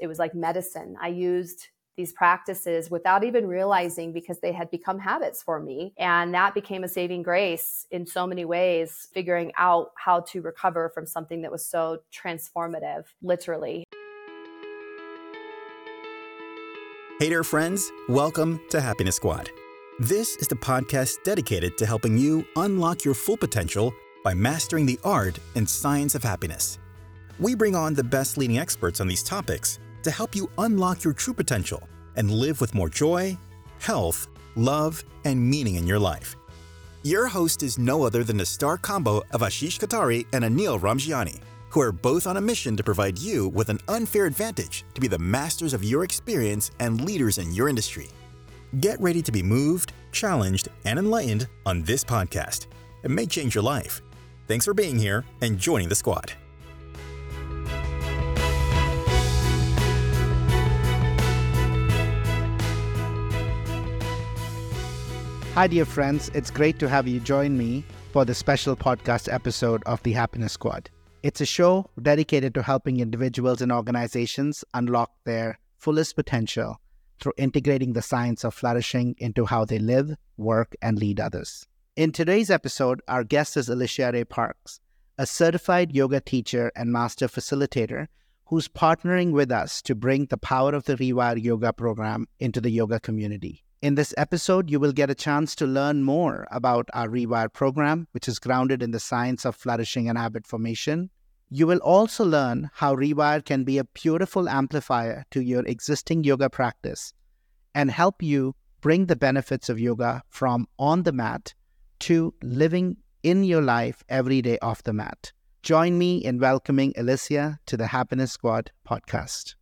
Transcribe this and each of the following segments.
It was like medicine. I used these practices without even realizing because they had become habits for me. And that became a saving grace in so many ways, figuring out how to recover from something that was so transformative, literally. Hey there, friends. Welcome to Happiness Squad. This is the podcast dedicated to helping you unlock your full potential by mastering the art and science of happiness. We bring on the best leading experts on these topics to help you unlock your true potential and live with more joy, health, love, and meaning in your life. Your host is no other than the star combo of Ashish Kothari and Anil Ramjiani, who are both on a mission to provide you with an unfair advantage to be the masters of your experience and leaders in your industry. Get ready to be moved, challenged, and enlightened on this podcast. It may change your life. Thanks for being here and joining the squad. Hi, dear friends. It's great to have you join me for the special podcast episode of the Happiness Squad. It's a show dedicated to helping individuals and organizations unlock their fullest potential through integrating the science of flourishing into how they live, work, and lead others. In today's episode, our guest is Alicia Rae Parks, a certified yoga teacher and master facilitator who's partnering with us to bring the power of the Rewire Yoga program into the yoga community. In this episode, you will get a chance to learn more about our Rewire program, which is grounded in the science of flourishing and habit formation. You will also learn how Rewire can be a beautiful amplifier to your existing yoga practice and help you bring the benefits of yoga from on the mat to living in your life every day off the mat. Join me in welcoming Alicia to the Happiness Squad podcast.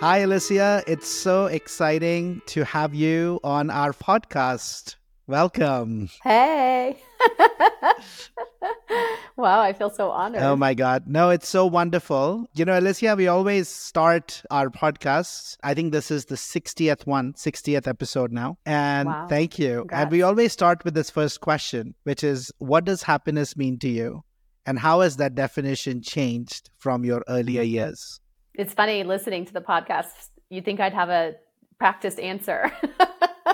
Hi, Alicia. It's so exciting to have you on our podcast. Welcome. Hey. wow, I feel so honored. Oh my God. No, it's so wonderful. You know, Alicia, we always start our podcasts. I think this is the 60th one, 60th episode now. And wow. thank you. Congrats. And we always start with this first question, which is what does happiness mean to you? And how has that definition changed from your earlier years? It's funny listening to the podcast. You'd think I'd have a practiced answer.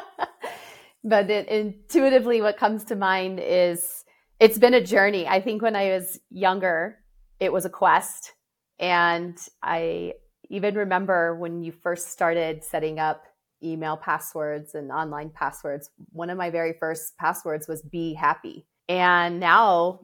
but it, intuitively, what comes to mind is it's been a journey. I think when I was younger, it was a quest. And I even remember when you first started setting up email passwords and online passwords, one of my very first passwords was be happy. And now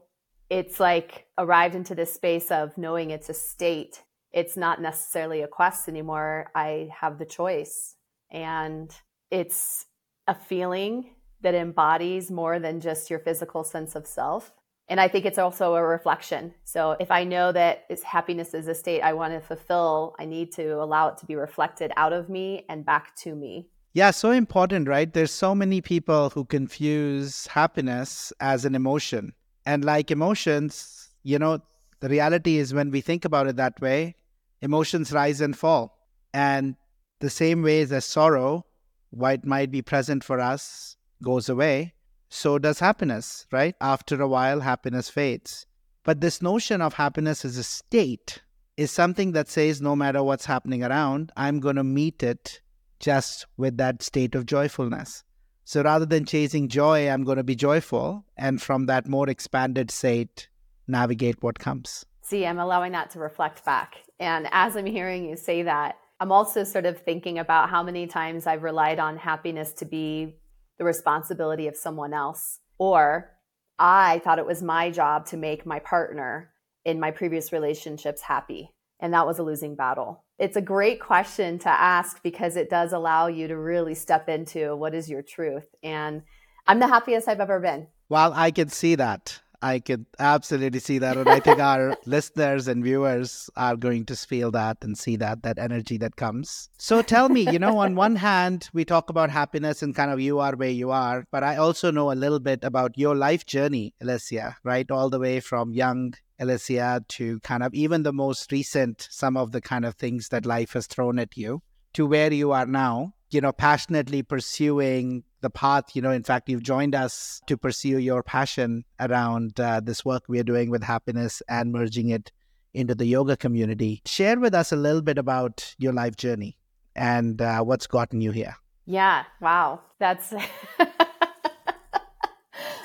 it's like arrived into this space of knowing it's a state it's not necessarily a quest anymore. I have the choice. And it's a feeling that embodies more than just your physical sense of self. And I think it's also a reflection. So if I know that it's happiness is a state I want to fulfill, I need to allow it to be reflected out of me and back to me. Yeah, so important, right? There's so many people who confuse happiness as an emotion. And like emotions, you know, the reality is when we think about it that way, emotions rise and fall. And the same way as sorrow, what might be present for us goes away, so does happiness, right? After a while, happiness fades. But this notion of happiness as a state is something that says no matter what's happening around, I'm going to meet it just with that state of joyfulness. So rather than chasing joy, I'm going to be joyful. And from that more expanded state, navigate what comes. See, I'm allowing that to reflect back. And as I'm hearing you say that, I'm also sort of thinking about how many times I've relied on happiness to be the responsibility of someone else. Or I thought it was my job to make my partner in my previous relationships happy. And that was a losing battle. It's a great question to ask because it does allow you to really step into what is your truth. And I'm the happiest I've ever been. Well, I can see that. I could absolutely see that. And I think our listeners and viewers are going to feel that and see that, that energy that comes. So tell me, you know, on one hand, we talk about happiness and kind of you are where you are, but I also know a little bit about your life journey, Alicia, right? All the way from young Alicia to kind of even the most recent, some of the kind of things that life has thrown at you to where you are now, you know, passionately pursuing the path. You know, in fact, you've joined us to pursue your passion around uh, this work we are doing with happiness and merging it into the yoga community. Share with us a little bit about your life journey and uh, what's gotten you here. Yeah, wow. That's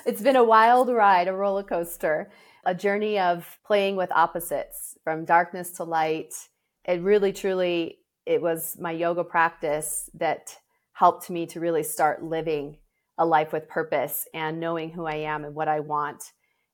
it's been a wild ride, a roller coaster, a journey of playing with opposites from darkness to light. It really, truly, it was my yoga practice that helped me to really start living a life with purpose and knowing who I am and what I want.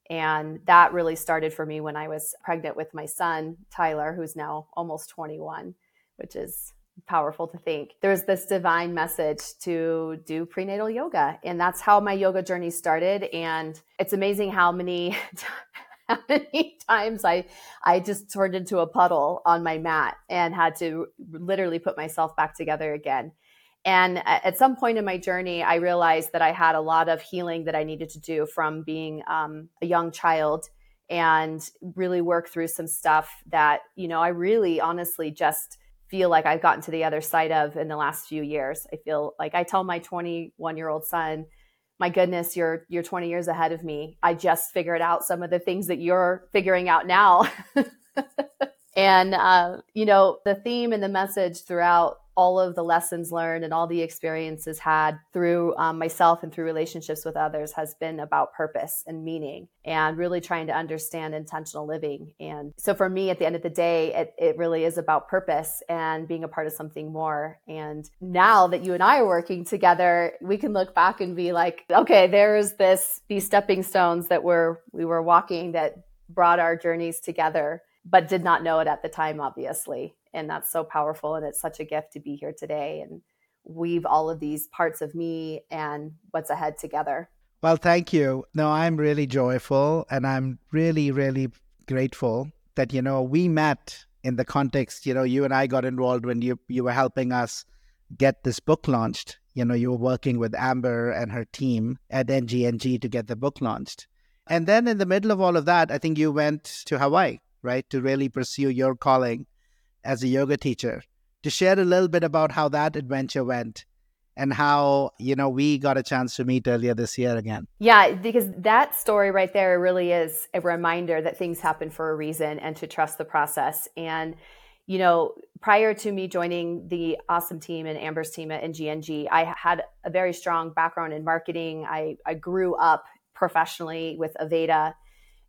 And that really started for me when I was pregnant with my son, Tyler, who's now almost 21, which is powerful to think. There's this divine message to do prenatal yoga. And that's how my yoga journey started. And it's amazing how many how many times I I just turned into a puddle on my mat and had to literally put myself back together again. And at some point in my journey, I realized that I had a lot of healing that I needed to do from being um, a young child and really work through some stuff that, you know, I really honestly just feel like I've gotten to the other side of in the last few years. I feel like I tell my 21 year old son, my goodness, you're you're 20 years ahead of me. I just figured out some of the things that you're figuring out now. and uh, you know, the theme and the message throughout all of the lessons learned and all the experiences had through um, myself and through relationships with others has been about purpose and meaning and really trying to understand intentional living. And so for me, at the end of the day, it, it really is about purpose and being a part of something more. And now that you and I are working together, we can look back and be like, okay, there's this, these stepping stones that we're, we were walking that brought our journeys together, but did not know it at the time, obviously. And that's so powerful and it's such a gift to be here today and weave all of these parts of me and what's ahead together. Well thank you. No i'm really joyful and i'm really really grateful that you know we met in the context you know you and i got involved when you you were helping us get this book launched. You know you were working with amber and her team at ngng to get the book launched. And then in the middle of all of that i think you went to hawaii right to really pursue your calling as a yoga teacher. To share a little bit about how that adventure went and how you know we got a chance to meet earlier this year again. Yeah because that story right there really is a reminder that things happen for a reason and to trust the process. And you know prior to me joining the awesome team and amber's team at ngng i had a very strong background in marketing. I, I grew up professionally with aveda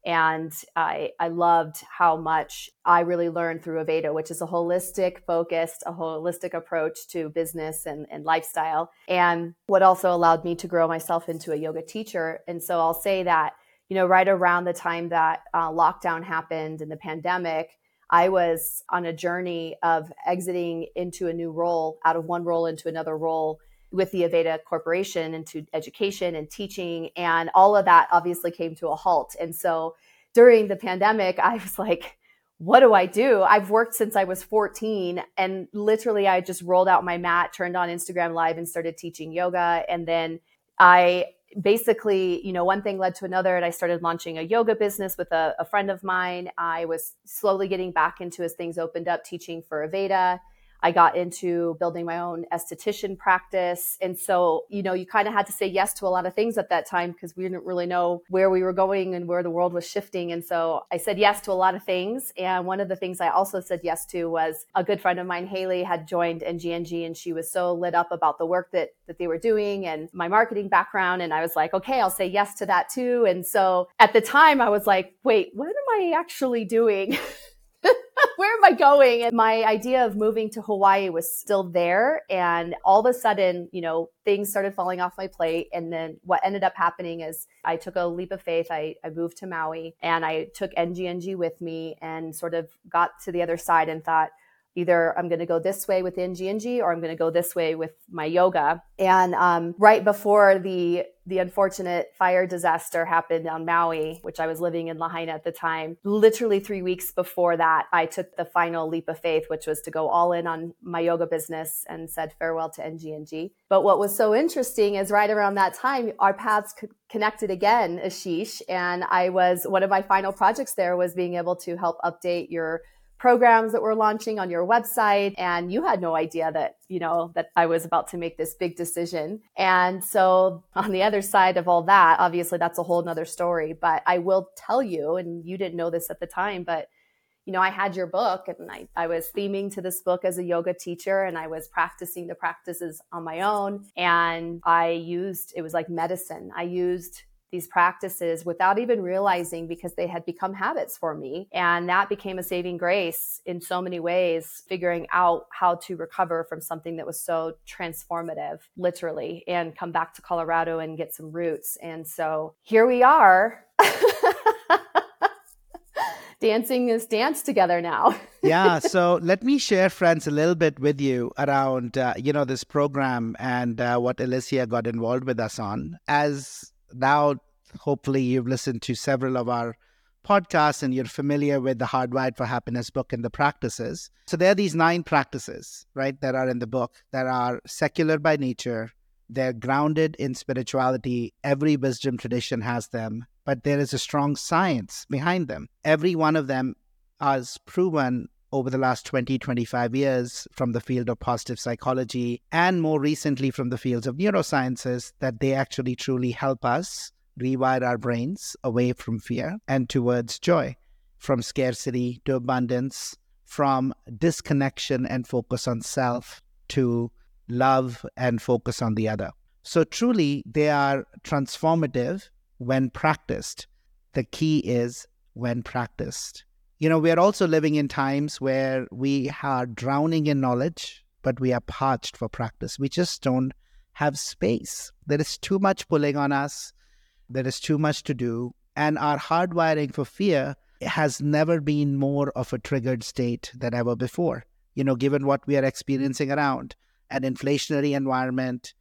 and I, I loved how much I really learned through Aveda, which is a holistic focused, a holistic approach to business and, and lifestyle. And what also allowed me to grow myself into a yoga teacher. And so I'll say that, you know, right around the time that uh, lockdown happened and the pandemic, I was on a journey of exiting into a new role, out of one role into another role with the Aveda Corporation into education and teaching. And all of that obviously came to a halt. And so during the pandemic, I was like, what do I do? I've worked since I was 14 and literally I just rolled out my mat, turned on Instagram live and started teaching yoga. And then I basically, you know, one thing led to another and I started launching a yoga business with a, a friend of mine. I was slowly getting back into as things opened up teaching for Aveda. I got into building my own esthetician practice. And so, you know, you kind of had to say yes to a lot of things at that time because we didn't really know where we were going and where the world was shifting. And so I said yes to a lot of things. And one of the things I also said yes to was a good friend of mine, Haley, had joined NGNG and she was so lit up about the work that, that they were doing and my marketing background. And I was like, okay, I'll say yes to that too. And so at the time I was like, wait, what am I actually doing? where am I going? And my idea of moving to Hawaii was still there. And all of a sudden, you know, things started falling off my plate. And then what ended up happening is I took a leap of faith. I, I moved to Maui and I took NGNG with me and sort of got to the other side and thought, either I'm going to go this way with NGNG or I'm going to go this way with my yoga. And um, right before the the unfortunate fire disaster happened on Maui, which I was living in Lahaina at the time. Literally three weeks before that, I took the final leap of faith, which was to go all in on my yoga business and said farewell to NGNG. But what was so interesting is right around that time, our paths connected again, Ashish. And I was, one of my final projects there was being able to help update your programs that were launching on your website and you had no idea that you know that i was about to make this big decision. And so on the other side of all that obviously that's a whole nother story but i will tell you and you didn't know this at the time but you know i had your book and I, I was theming to this book as a yoga teacher and i was practicing the practices on my own and i used it was like medicine. I used these practices without even realizing because they had become habits for me. And that became a saving grace in so many ways, figuring out how to recover from something that was so transformative, literally, and come back to Colorado and get some roots. And so here we are. dancing this dance together now. yeah. So let me share, friends, a little bit with you around, uh, you know, this program and uh, what Alicia got involved with us on. As now hopefully you've listened to several of our podcasts and you're familiar with the Hardwired for Happiness book and the practices. So there are these nine practices, right, that are in the book that are secular by nature. They're grounded in spirituality. Every wisdom tradition has them, but there is a strong science behind them. Every one of them has proven over the last 20, 25 years from the field of positive psychology and more recently from the fields of neurosciences that they actually truly help us rewire our brains away from fear and towards joy, from scarcity to abundance, from disconnection and focus on self to love and focus on the other. So, truly, they are transformative when practiced. The key is when practiced. You know, we are also living in times where we are drowning in knowledge, but we are parched for practice. We just don't have space. There is too much pulling on us. There is too much to do. And our hardwiring for fear has never been more of a triggered state than ever before. You know, given what we are experiencing around an inflationary environment,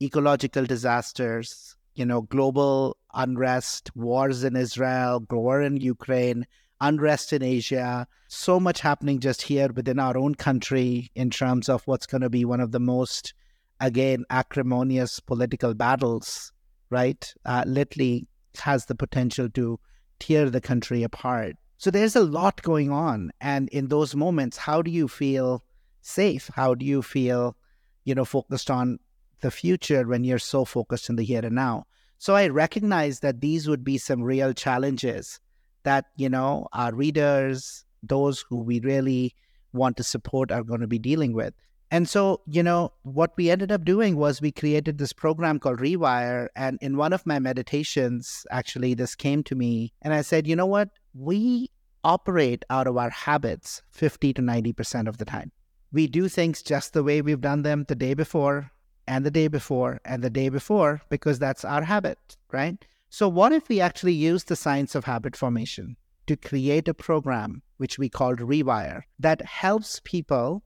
ecological disasters, you know, global unrest, wars in Israel, war in Ukraine, unrest in Asia, so much happening just here within our own country in terms of what's going to be one of the most, again, acrimonious political battles right, uh, literally has the potential to tear the country apart. So there's a lot going on. And in those moments, how do you feel safe? How do you feel, you know, focused on the future when you're so focused in the here and now? So I recognize that these would be some real challenges that, you know, our readers, those who we really want to support are going to be dealing with. And so, you know, what we ended up doing was we created this program called Rewire. And in one of my meditations, actually, this came to me. And I said, you know what? We operate out of our habits 50 to 90% of the time. We do things just the way we've done them the day before, and the day before, and the day before, because that's our habit, right? So, what if we actually use the science of habit formation to create a program, which we called Rewire, that helps people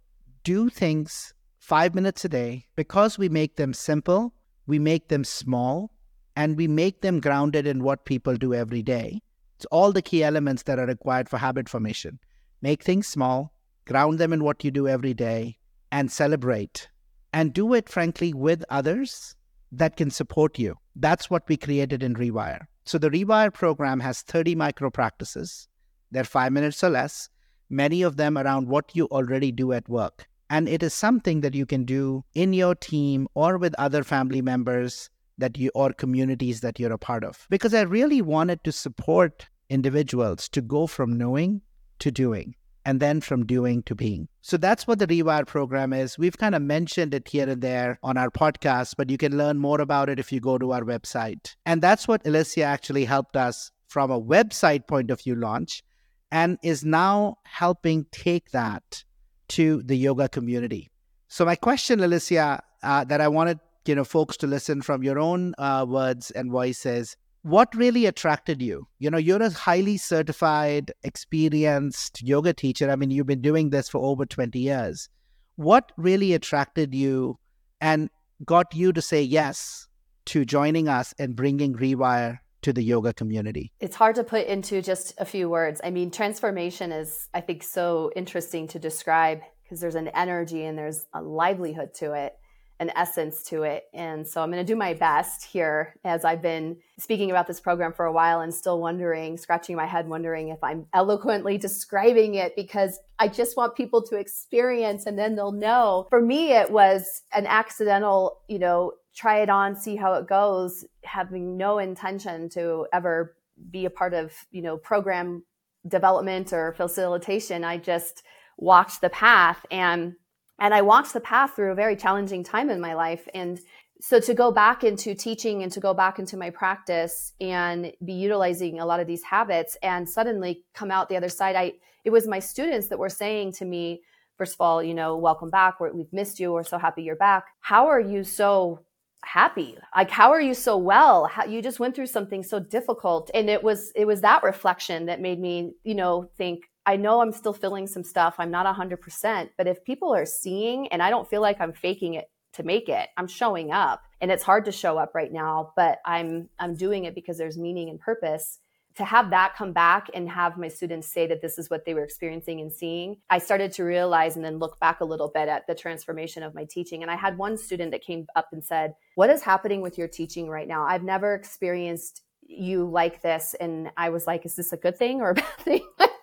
do things five minutes a day because we make them simple, we make them small, and we make them grounded in what people do every day. It's all the key elements that are required for habit formation. Make things small, ground them in what you do every day, and celebrate. And do it, frankly, with others that can support you. That's what we created in Rewire. So the Rewire program has 30 micro practices. They're five minutes or less, many of them around what you already do at work. And it is something that you can do in your team or with other family members that you or communities that you're a part of. Because I really wanted to support individuals to go from knowing to doing and then from doing to being. So that's what the Rewire program is. We've kind of mentioned it here and there on our podcast, but you can learn more about it if you go to our website. And that's what Alicia actually helped us from a website point of view launch and is now helping take that to the yoga community. So my question, Alicia, uh, that I wanted you know folks to listen from your own uh, words and voices. What really attracted you? You know, you're a highly certified, experienced yoga teacher. I mean, you've been doing this for over 20 years. What really attracted you and got you to say yes to joining us and bringing Rewire to the yoga community? It's hard to put into just a few words. I mean, transformation is, I think, so interesting to describe because there's an energy and there's a livelihood to it. An essence to it. And so I'm going to do my best here as I've been speaking about this program for a while and still wondering, scratching my head, wondering if I'm eloquently describing it because I just want people to experience and then they'll know. For me, it was an accidental, you know, try it on, see how it goes, having no intention to ever be a part of, you know, program development or facilitation. I just walked the path and and I walked the path through a very challenging time in my life. And so to go back into teaching and to go back into my practice and be utilizing a lot of these habits and suddenly come out the other side, I it was my students that were saying to me, first of all, you know, welcome back. we have missed you. We're so happy you're back. How are you so happy? Like, how are you so well? How, you just went through something so difficult, and it was it was that reflection that made me, you know, think I know I'm still feeling some stuff. I'm not 100%, but if people are seeing and I don't feel like I'm faking it to make it, I'm showing up. And it's hard to show up right now, but I'm I'm doing it because there's meaning and purpose. To have that come back and have my students say that this is what they were experiencing and seeing, I started to realize and then look back a little bit at the transformation of my teaching. And I had one student that came up and said, What is happening with your teaching right now? I've never experienced you like this. And I was like, Is this a good thing or a bad thing?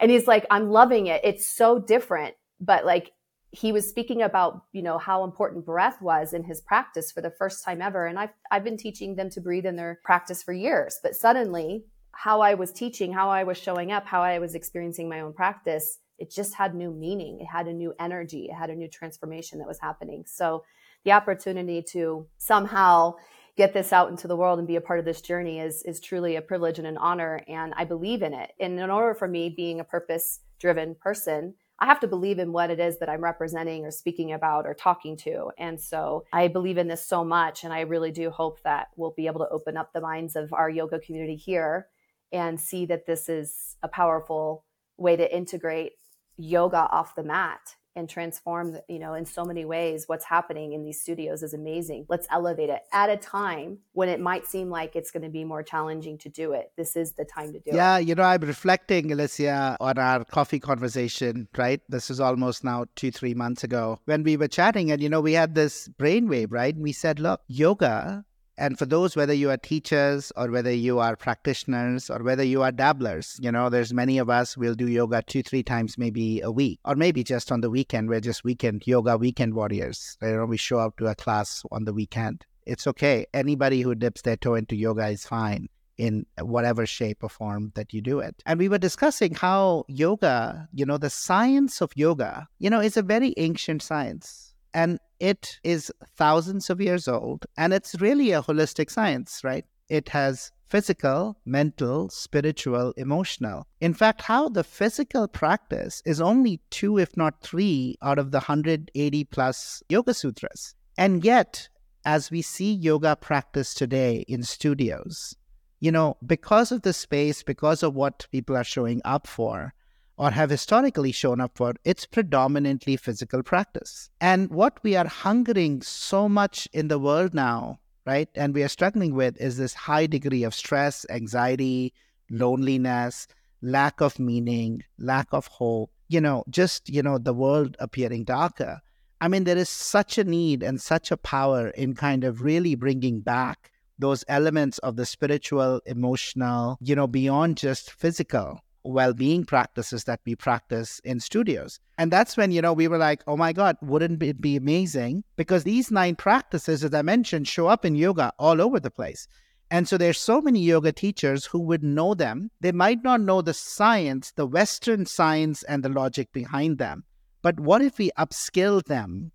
and he's like i'm loving it. It's so different. But like he was speaking about you know how important breath was in his practice for the first time ever. And i've i've been teaching them to breathe in their practice for years. But suddenly how i was teaching how i was showing up how i was experiencing my own practice it just had new meaning. It had a new energy. It had a new transformation that was happening. So the opportunity to somehow get this out into the world and be a part of this journey is is truly a privilege and an honor and I believe in it. And in order for me being a purpose driven person, I have to believe in what it is that I'm representing or speaking about or talking to. And so I believe in this so much and I really do hope that we'll be able to open up the minds of our yoga community here and see that this is a powerful way to integrate yoga off the mat and transform you know in so many ways what's happening in these studios is amazing. Let's elevate it at a time when it might seem like it's going to be more challenging to do it. This is the time to do yeah, it. Yeah you know i'm reflecting alicia on our coffee conversation right? This is almost now two three months ago when we were chatting and you know we had this brainwave right? And we said look yoga and for those, whether you are teachers or whether you are practitioners or whether you are dabblers, you know, there's many of us will do yoga two, three times maybe a week, or maybe just on the weekend. We're just weekend yoga weekend warriors. You know, we show up to a class on the weekend. It's okay. Anybody who dips their toe into yoga is fine in whatever shape or form that you do it. And we were discussing how yoga, you know, the science of yoga, you know, is a very ancient science and it is thousands of years old, and it's really a holistic science, right? It has physical, mental, spiritual, emotional. In fact, how the physical practice is only two, if not three, out of the 180 plus Yoga Sutras. And yet, as we see yoga practice today in studios, you know, because of the space, because of what people are showing up for, or have historically shown up for, it's predominantly physical practice. And what we are hungering so much in the world now, right, and we are struggling with is this high degree of stress, anxiety, loneliness, lack of meaning, lack of hope, you know, just, you know, the world appearing darker. I mean, there is such a need and such a power in kind of really bringing back those elements of the spiritual, emotional, you know, beyond just physical well-being practices that we practice in studios. And that's when, you know, we were like, oh my God, wouldn't it be amazing? Because these nine practices, as I mentioned, show up in yoga all over the place. And so there's so many yoga teachers who would know them. They might not know the science, the Western science and the logic behind them. But what if we upskill them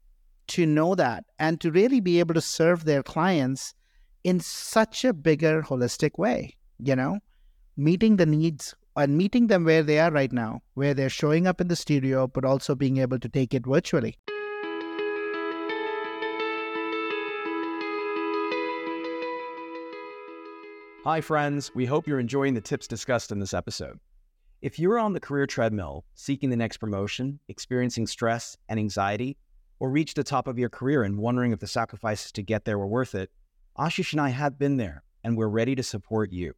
to know that and to really be able to serve their clients in such a bigger holistic way, you know, meeting the needs and meeting them where they are right now, where they're showing up in the studio, but also being able to take it virtually. Hi, friends. We hope you're enjoying the tips discussed in this episode. If you're on the career treadmill, seeking the next promotion, experiencing stress and anxiety, or reached the top of your career and wondering if the sacrifices to get there were worth it, Ashish and I have been there, and we're ready to support you.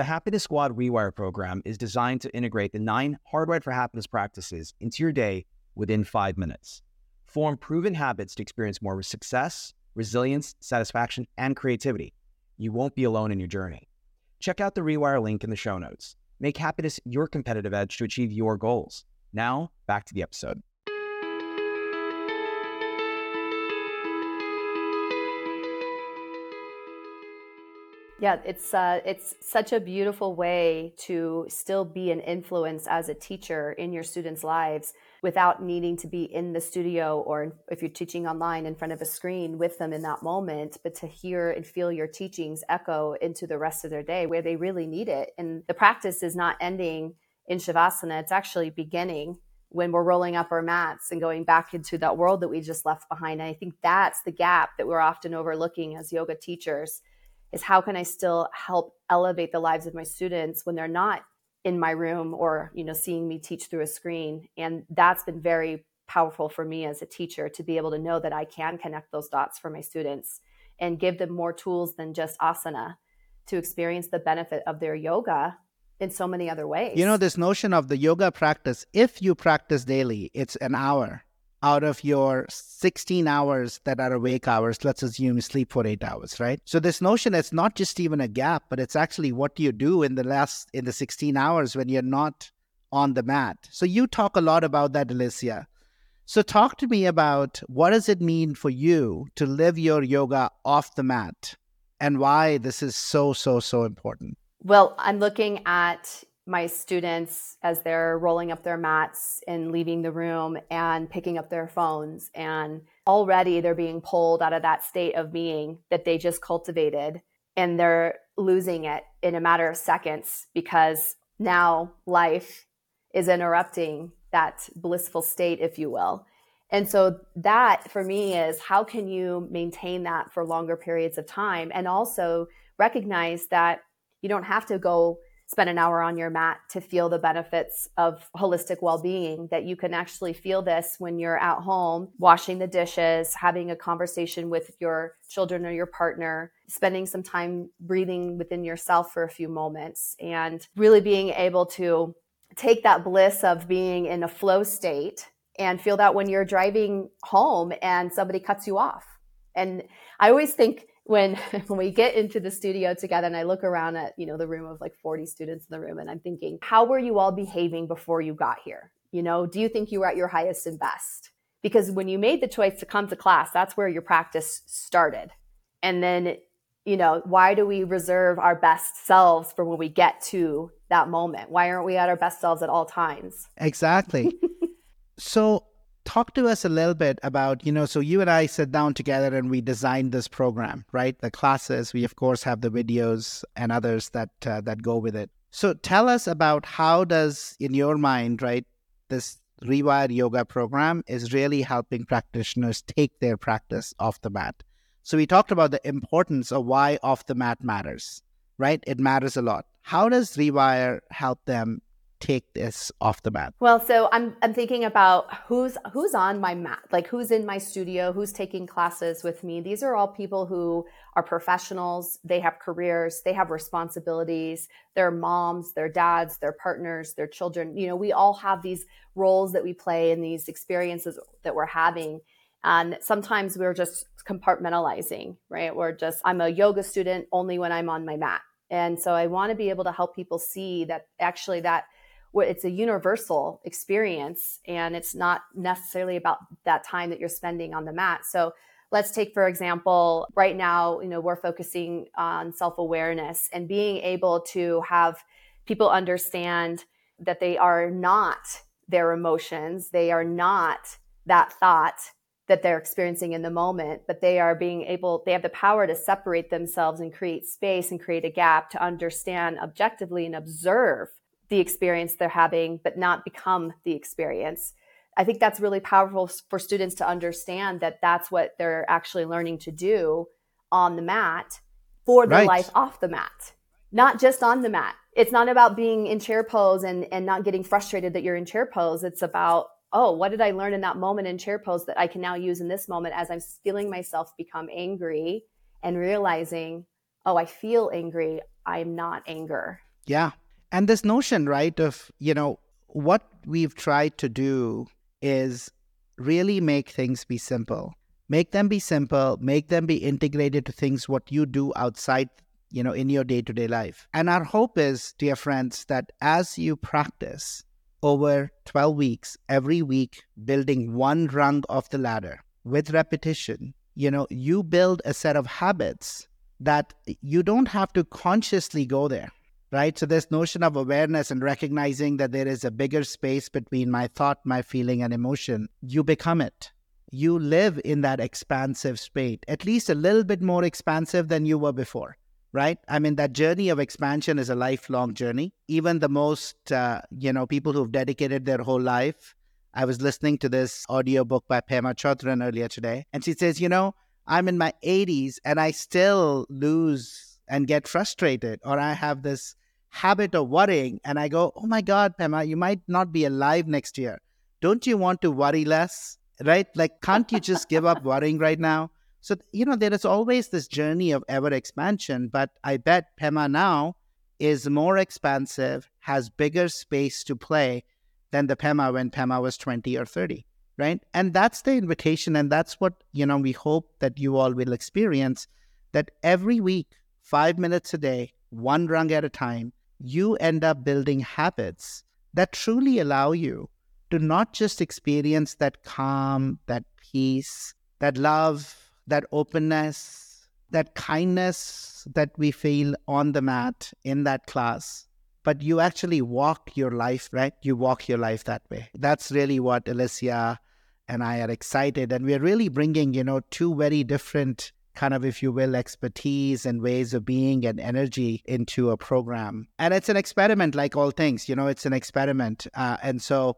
The Happiness Squad Rewire program is designed to integrate the nine Hardwired for Happiness practices into your day within five minutes. Form proven habits to experience more success, resilience, satisfaction, and creativity. You won't be alone in your journey. Check out the Rewire link in the show notes. Make happiness your competitive edge to achieve your goals. Now, back to the episode. Yeah, it's uh, it's such a beautiful way to still be an influence as a teacher in your students' lives without needing to be in the studio or if you're teaching online in front of a screen with them in that moment, but to hear and feel your teachings echo into the rest of their day where they really need it. And the practice is not ending in Shavasana, it's actually beginning when we're rolling up our mats and going back into that world that we just left behind. And I think that's the gap that we're often overlooking as yoga teachers is how can I still help elevate the lives of my students when they're not in my room or you know seeing me teach through a screen and that's been very powerful for me as a teacher to be able to know that I can connect those dots for my students and give them more tools than just asana to experience the benefit of their yoga in so many other ways. You know, this notion of the yoga practice, if you practice daily, it's an hour out of your 16 hours that are awake hours, let's assume you sleep for eight hours, right? So this notion it's not just even a gap, but it's actually what you do in the last in the 16 hours when you're not on the mat. So you talk a lot about that, Alicia. So talk to me about what does it mean for you to live your yoga off the mat and why this is so, so, so important. Well, I'm looking at my students as they're rolling up their mats and leaving the room and picking up their phones. And already they're being pulled out of that state of being that they just cultivated and they're losing it in a matter of seconds because now life is interrupting that blissful state, if you will. And so that for me is how can you maintain that for longer periods of time and also recognize that you don't have to go spend an hour on your mat to feel the benefits of holistic well-being that you can actually feel this when you're at home washing the dishes having a conversation with your children or your partner spending some time breathing within yourself for a few moments and really being able to take that bliss of being in a flow state and feel that when you're driving home and somebody cuts you off. And i always think when when we get into the studio together and I look around at, you know, the room of like 40 students in the room and I'm thinking, how were you all behaving before you got here? You know, do you think you were at your highest and best? Because when you made the choice to come to class, that's where your practice started. And then, you know, why do we reserve our best selves for when we get to that moment? Why aren't we at our best selves at all times? Exactly. so talk to us a little bit about, you know, so you and I sat down together and we designed this program, right? The classes, we of course have the videos and others that uh, that go with it. So tell us about how does in your mind, right, this Rewire Yoga program is really helping practitioners take their practice off the mat. So we talked about the importance of why off the mat matters, right? It matters a lot. How does Rewire help them take this off the mat? Well, so I'm I'm thinking about who's who's on my mat, like who's in my studio, who's taking classes with me. These are all people who are professionals, they have careers, they have responsibilities, they're moms, they're dads, they're partners, their children. You know, we all have these roles that we play in these experiences that we're having. And sometimes we're just compartmentalizing, right? We're just, I'm a yoga student only when I'm on my mat. And so I want to be able to help people see that actually that it's a universal experience and it's not necessarily about that time that you're spending on the mat. So let's take for example right now you know we're focusing on self-awareness and being able to have people understand that they are not their emotions. They are not that thought that they're experiencing in the moment but they are being able they have the power to separate themselves and create space and create a gap to understand objectively and observe the experience they're having, but not become the experience. I think that's really powerful for students to understand that that's what they're actually learning to do on the mat for their right. life off the mat, not just on the mat. It's not about being in chair pose and, and not getting frustrated that you're in chair pose. It's about, oh, what did I learn in that moment in chair pose that I can now use in this moment as I'm feeling myself become angry and realizing, oh, I feel angry. I'm not anger. Yeah and this notion right of you know what we've tried to do is really make things be simple. Make them be simple, make them be integrated to things what you do outside, you know, in your day-to-day life. And our hope is, dear friends, that as you practice over 12 weeks, every week building one rung of the ladder with repetition, you know, you build a set of habits that you don't have to consciously go there right? So this notion of awareness and recognizing that there is a bigger space between my thought my feeling and emotion you become it. You live in that expansive state at least a little bit more expansive than you were before right? I mean that journey of expansion is a lifelong journey. Even the most uh, you know people who've dedicated their whole life i was listening to this audiobook by pema chodron earlier today and she says you know i'm in my 80s and i still lose and get frustrated or i have this habit of worrying and I go, oh my God, Pema, you might not be alive next year. Don't you want to worry less? Right? Like, can't you just give up worrying right now? So, you know, there is always this journey of ever expansion, but I bet Pema now is more expansive, has bigger space to play than the Pema when Pema was 20 or 30, right? And that's the invitation. And that's what, you know, we hope that you all will experience that every week, five minutes a day, one rung at a time, you end up building habits that truly allow you to not just experience that calm, that peace, that love, that openness, that kindness that we feel on the mat in that class, but you actually walk your life, right? You walk your life that way. That's really what Alicia and I are excited. And we're really bringing, you know, two very different kind of, if you will, expertise and ways of being and energy into a program. And it's an experiment, like all things, you know, it's an experiment. Uh, and so,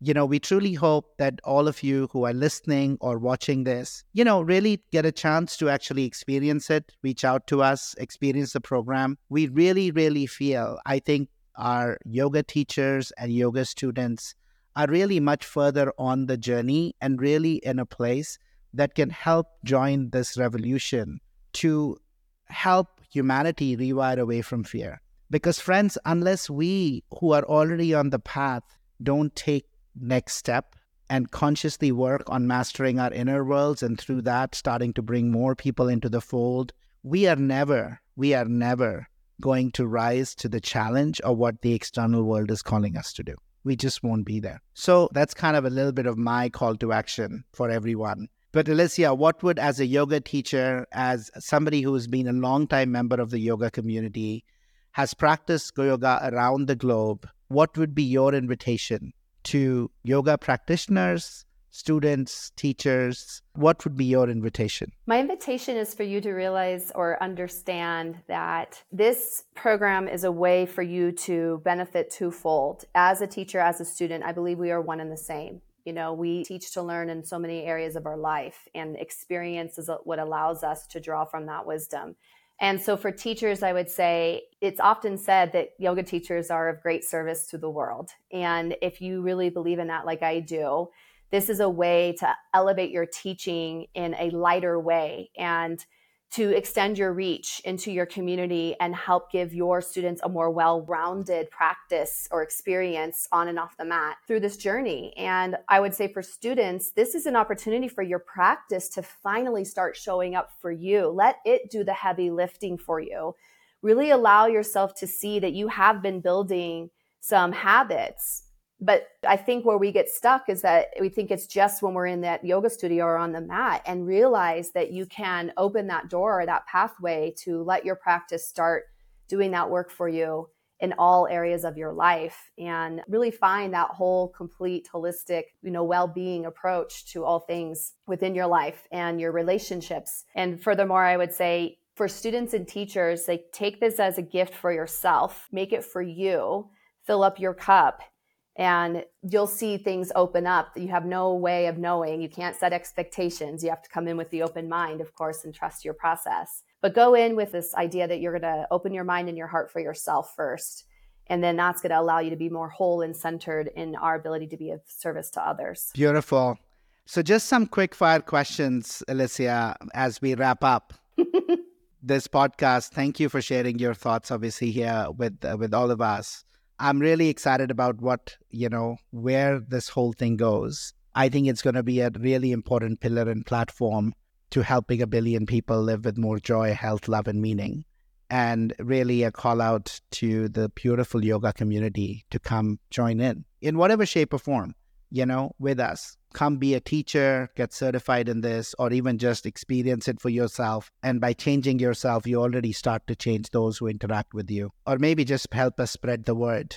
you know, we truly hope that all of you who are listening or watching this, you know, really get a chance to actually experience it, reach out to us, experience the program. We really, really feel, I think our yoga teachers and yoga students are really much further on the journey and really in a place that can help join this revolution to help humanity rewire away from fear. Because, friends, unless we who are already on the path don't take next step and consciously work on mastering our inner worlds and through that starting to bring more people into the fold, we are never, we are never going to rise to the challenge of what the external world is calling us to do. We just won't be there. So that's kind of a little bit of my call to action for everyone but Alicia, what would, as a yoga teacher, as somebody who's been a long time member of the yoga community, has practiced yoga around the globe, what would be your invitation to yoga practitioners, students, teachers? What would be your invitation? My invitation is for you to realize or understand that this program is a way for you to benefit twofold. As a teacher, as a student, I believe we are one and the same. You know, we teach to learn in so many areas of our life, and experience is what allows us to draw from that wisdom. And so, for teachers, I would say it's often said that yoga teachers are of great service to the world. And if you really believe in that, like I do, this is a way to elevate your teaching in a lighter way and to extend your reach into your community and help give your students a more well rounded practice or experience on and off the mat through this journey. And I would say for students, this is an opportunity for your practice to finally start showing up for you. Let it do the heavy lifting for you. Really allow yourself to see that you have been building some habits but I think where we get stuck is that we think it's just when we're in that yoga studio or on the mat and realize that you can open that door or that pathway to let your practice start doing that work for you in all areas of your life and really find that whole complete holistic you know well-being approach to all things within your life and your relationships. And furthermore i would say for students and teachers like take this as a gift for yourself make it for you fill up your cup and you'll see things open up that you have no way of knowing. You can't set expectations. You have to come in with the open mind, of course, and trust your process. But go in with this idea that you're going to open your mind and your heart for yourself first. And then that's going to allow you to be more whole and centered in our ability to be of service to others. Beautiful. So, just some quick fire questions, Alicia, as we wrap up. this podcast. Thank you for sharing your thoughts, obviously, here with uh, with all of us. I'm really excited about what, you know, where this whole thing goes. I think it's going to be a really important pillar and platform to helping a billion people live with more joy, health, love, and meaning. And really a call out to the beautiful yoga community to come join in in whatever shape or form, you know, with us. Come be a teacher, get certified in this, or even just experience it for yourself. And by changing yourself, you already start to change those who interact with you. Or maybe just help us spread the word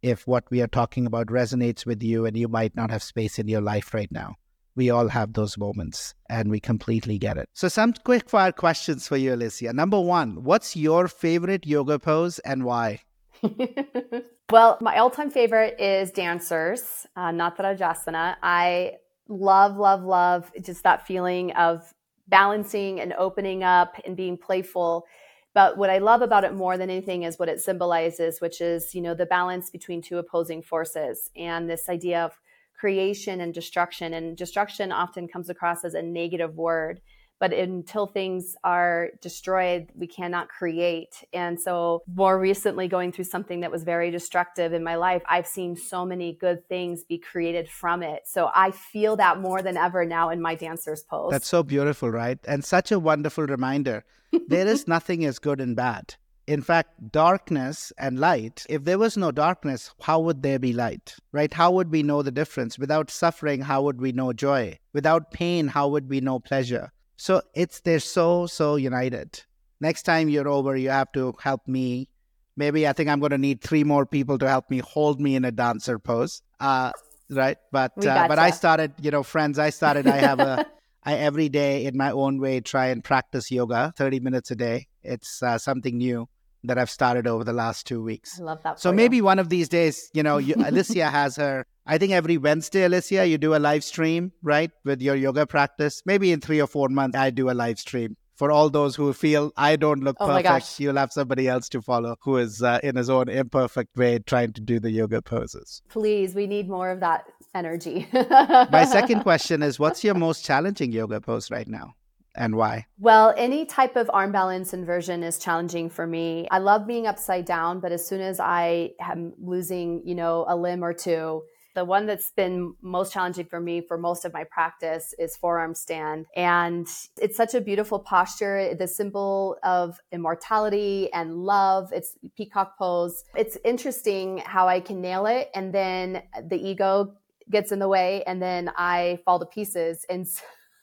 if what we are talking about resonates with you and you might not have space in your life right now. We all have those moments and we completely get it. So, some quick fire questions for you, Alicia. Number one, what's your favorite yoga pose and why? well, my all time favorite is dancers, uh, Natarajasana. I love, love, love just that feeling of balancing and opening up and being playful but what I love about it more than anything is what it symbolizes, which is, you know, the balance between two opposing forces and this idea of creation and destruction. And destruction often comes across as a negative word, but until things are destroyed, we cannot create. And so, more recently, going through something that was very destructive in my life, I've seen so many good things be created from it. So, I feel that more than ever now in my dancer's pose. That's so beautiful, right? And such a wonderful reminder there is nothing as good and bad. In fact, darkness and light, if there was no darkness, how would there be light? Right? How would we know the difference? Without suffering, how would we know joy? Without pain, how would we know pleasure? So it's they're so, so united. Next time you're over, you have to help me. Maybe I think I'm going to need three more people to help me hold me in a dancer pose. Uh, right? But uh, but I started, you know, friends. I started. I have a I every day in my own way try and practice yoga 30 minutes a day. It's uh, something new that I've started over the last two weeks. I love that. So maybe one of these days, you know, you, Alicia has her. I think every Wednesday, Alicia, you do a live stream, right, with your yoga practice. Maybe in three or four months, I do a live stream. For all those who feel I don't look oh perfect, you'll have somebody else to follow who is uh, in his own imperfect way trying to do the yoga poses. Please, we need more of that energy. My second question is what's your most challenging yoga pose right now? And why? Well, any type of arm balance inversion is challenging for me. I love being upside down, but as soon as I am losing, you know, a limb or two, the one that's been most challenging for me for most of my practice is forearm stand. And it's such a beautiful posture, the symbol of immortality and love. It's peacock pose. It's interesting how I can nail it and then the ego gets in the way and then I fall to pieces. And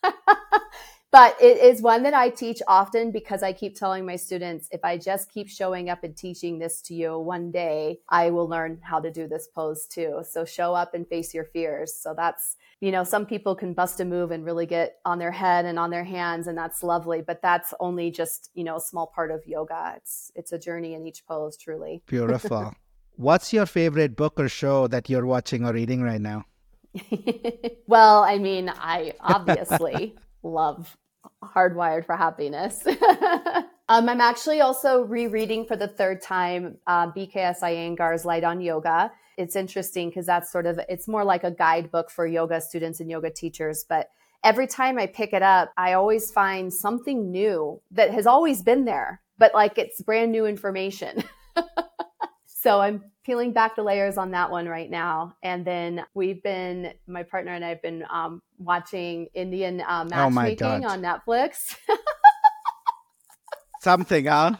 but it is one that I teach often because I keep telling my students if I just keep showing up and teaching this to you one day, I will learn how to do this pose too. So show up and face your fears. So that's, you know, some people can bust a move and really get on their head and on their hands and that's lovely, but that's only just, you know, a small part of yoga. It's it's a journey in each pose truly. Beautiful. What's your favorite book or show that you're watching or reading right now? well, I mean, I obviously love Hardwired for Happiness. um, I'm actually also rereading for the third time uh, BKS Iyengar's Light on Yoga. It's interesting because that's sort of it's more like a guidebook for yoga students and yoga teachers, but every time I pick it up, I always find something new that has always been there, but like it's brand new information. so I'm peeling back the layers on that one right now. And then we've been, my partner and I have been um, watching Indian uh, oh matchmaking oh on Netflix. Something, huh?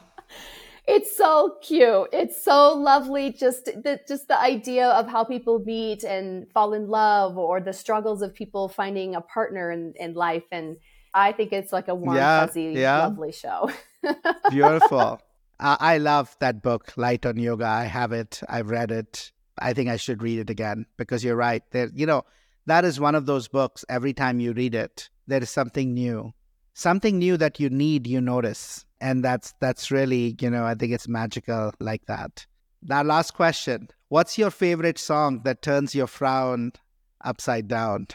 It's so cute. It's so lovely. Just the just the idea of how people meet and fall in love, or the struggles of people finding a partner in, in life. And I think it's like a warm, yeah, fuzzy, yeah. lovely show. Beautiful. I love that book, Light on Yoga. I have it. I've read it. I think I should read it again because you're right. There, you know, that is one of those books. Every time you read it, there is something new, something new that you need. You notice, and that's that's really, you know, I think it's magical like that. Now, last question: What's your favorite song that turns your frown upside down?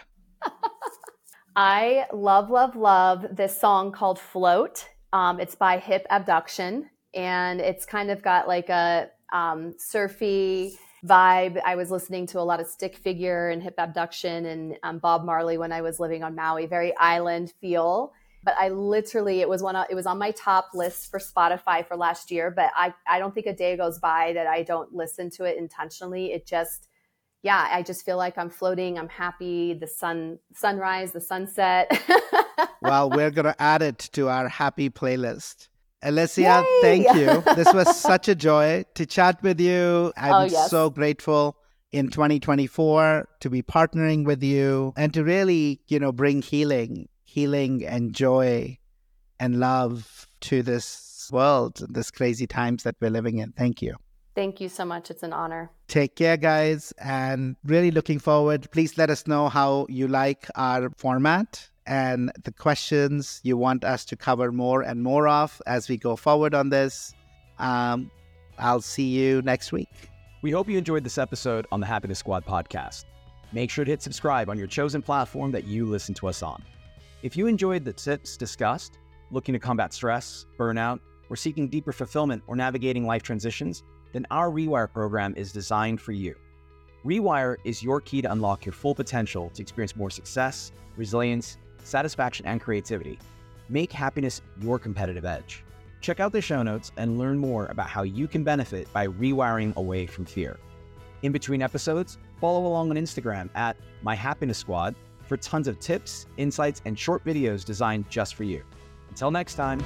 I love, love, love this song called "Float." Um, it's by Hip Abduction and it's kind of got like a um, surfy vibe. I was listening to a lot of Stick Figure and Hip Abduction and um, Bob Marley when I was living on Maui. Very island feel. But I literally, it was one. It was on my top list for Spotify for last year. But I, I don't think a day goes by that I don't listen to it intentionally. It just yeah, I just feel like I'm floating. I'm happy. The sun, sunrise, the sunset. well, we're to add it to our happy playlist. Alicia, Yay! thank you. This was such a joy to chat with you. I'm oh, yes. so grateful in 2024 to be partnering with you and to really, you know, bring healing, healing and joy and love to this world, this crazy times that we're living in. Thank you. Thank you so much. It's an honor. Take care, guys, and really looking forward. Please let us know how you like our format and the questions you want us to cover more and more of as we go forward on this. Um, I'll see you next week. We hope you enjoyed this episode on the Happiness Squad podcast. Make sure to hit subscribe on your chosen platform that you listen to us on. If you enjoyed the tips discussed, looking to combat stress, burnout, or seeking deeper fulfillment or navigating life transitions, then our Rewire program is designed for you. Rewire is your key to unlock your full potential to experience more success, resilience, satisfaction, and creativity. Make happiness your competitive edge. Check out the show notes and learn more about how you can benefit by rewiring away from fear. In between episodes, follow along on Instagram at My Happiness Squad for tons of tips, insights, and short videos designed just for you. Until next time.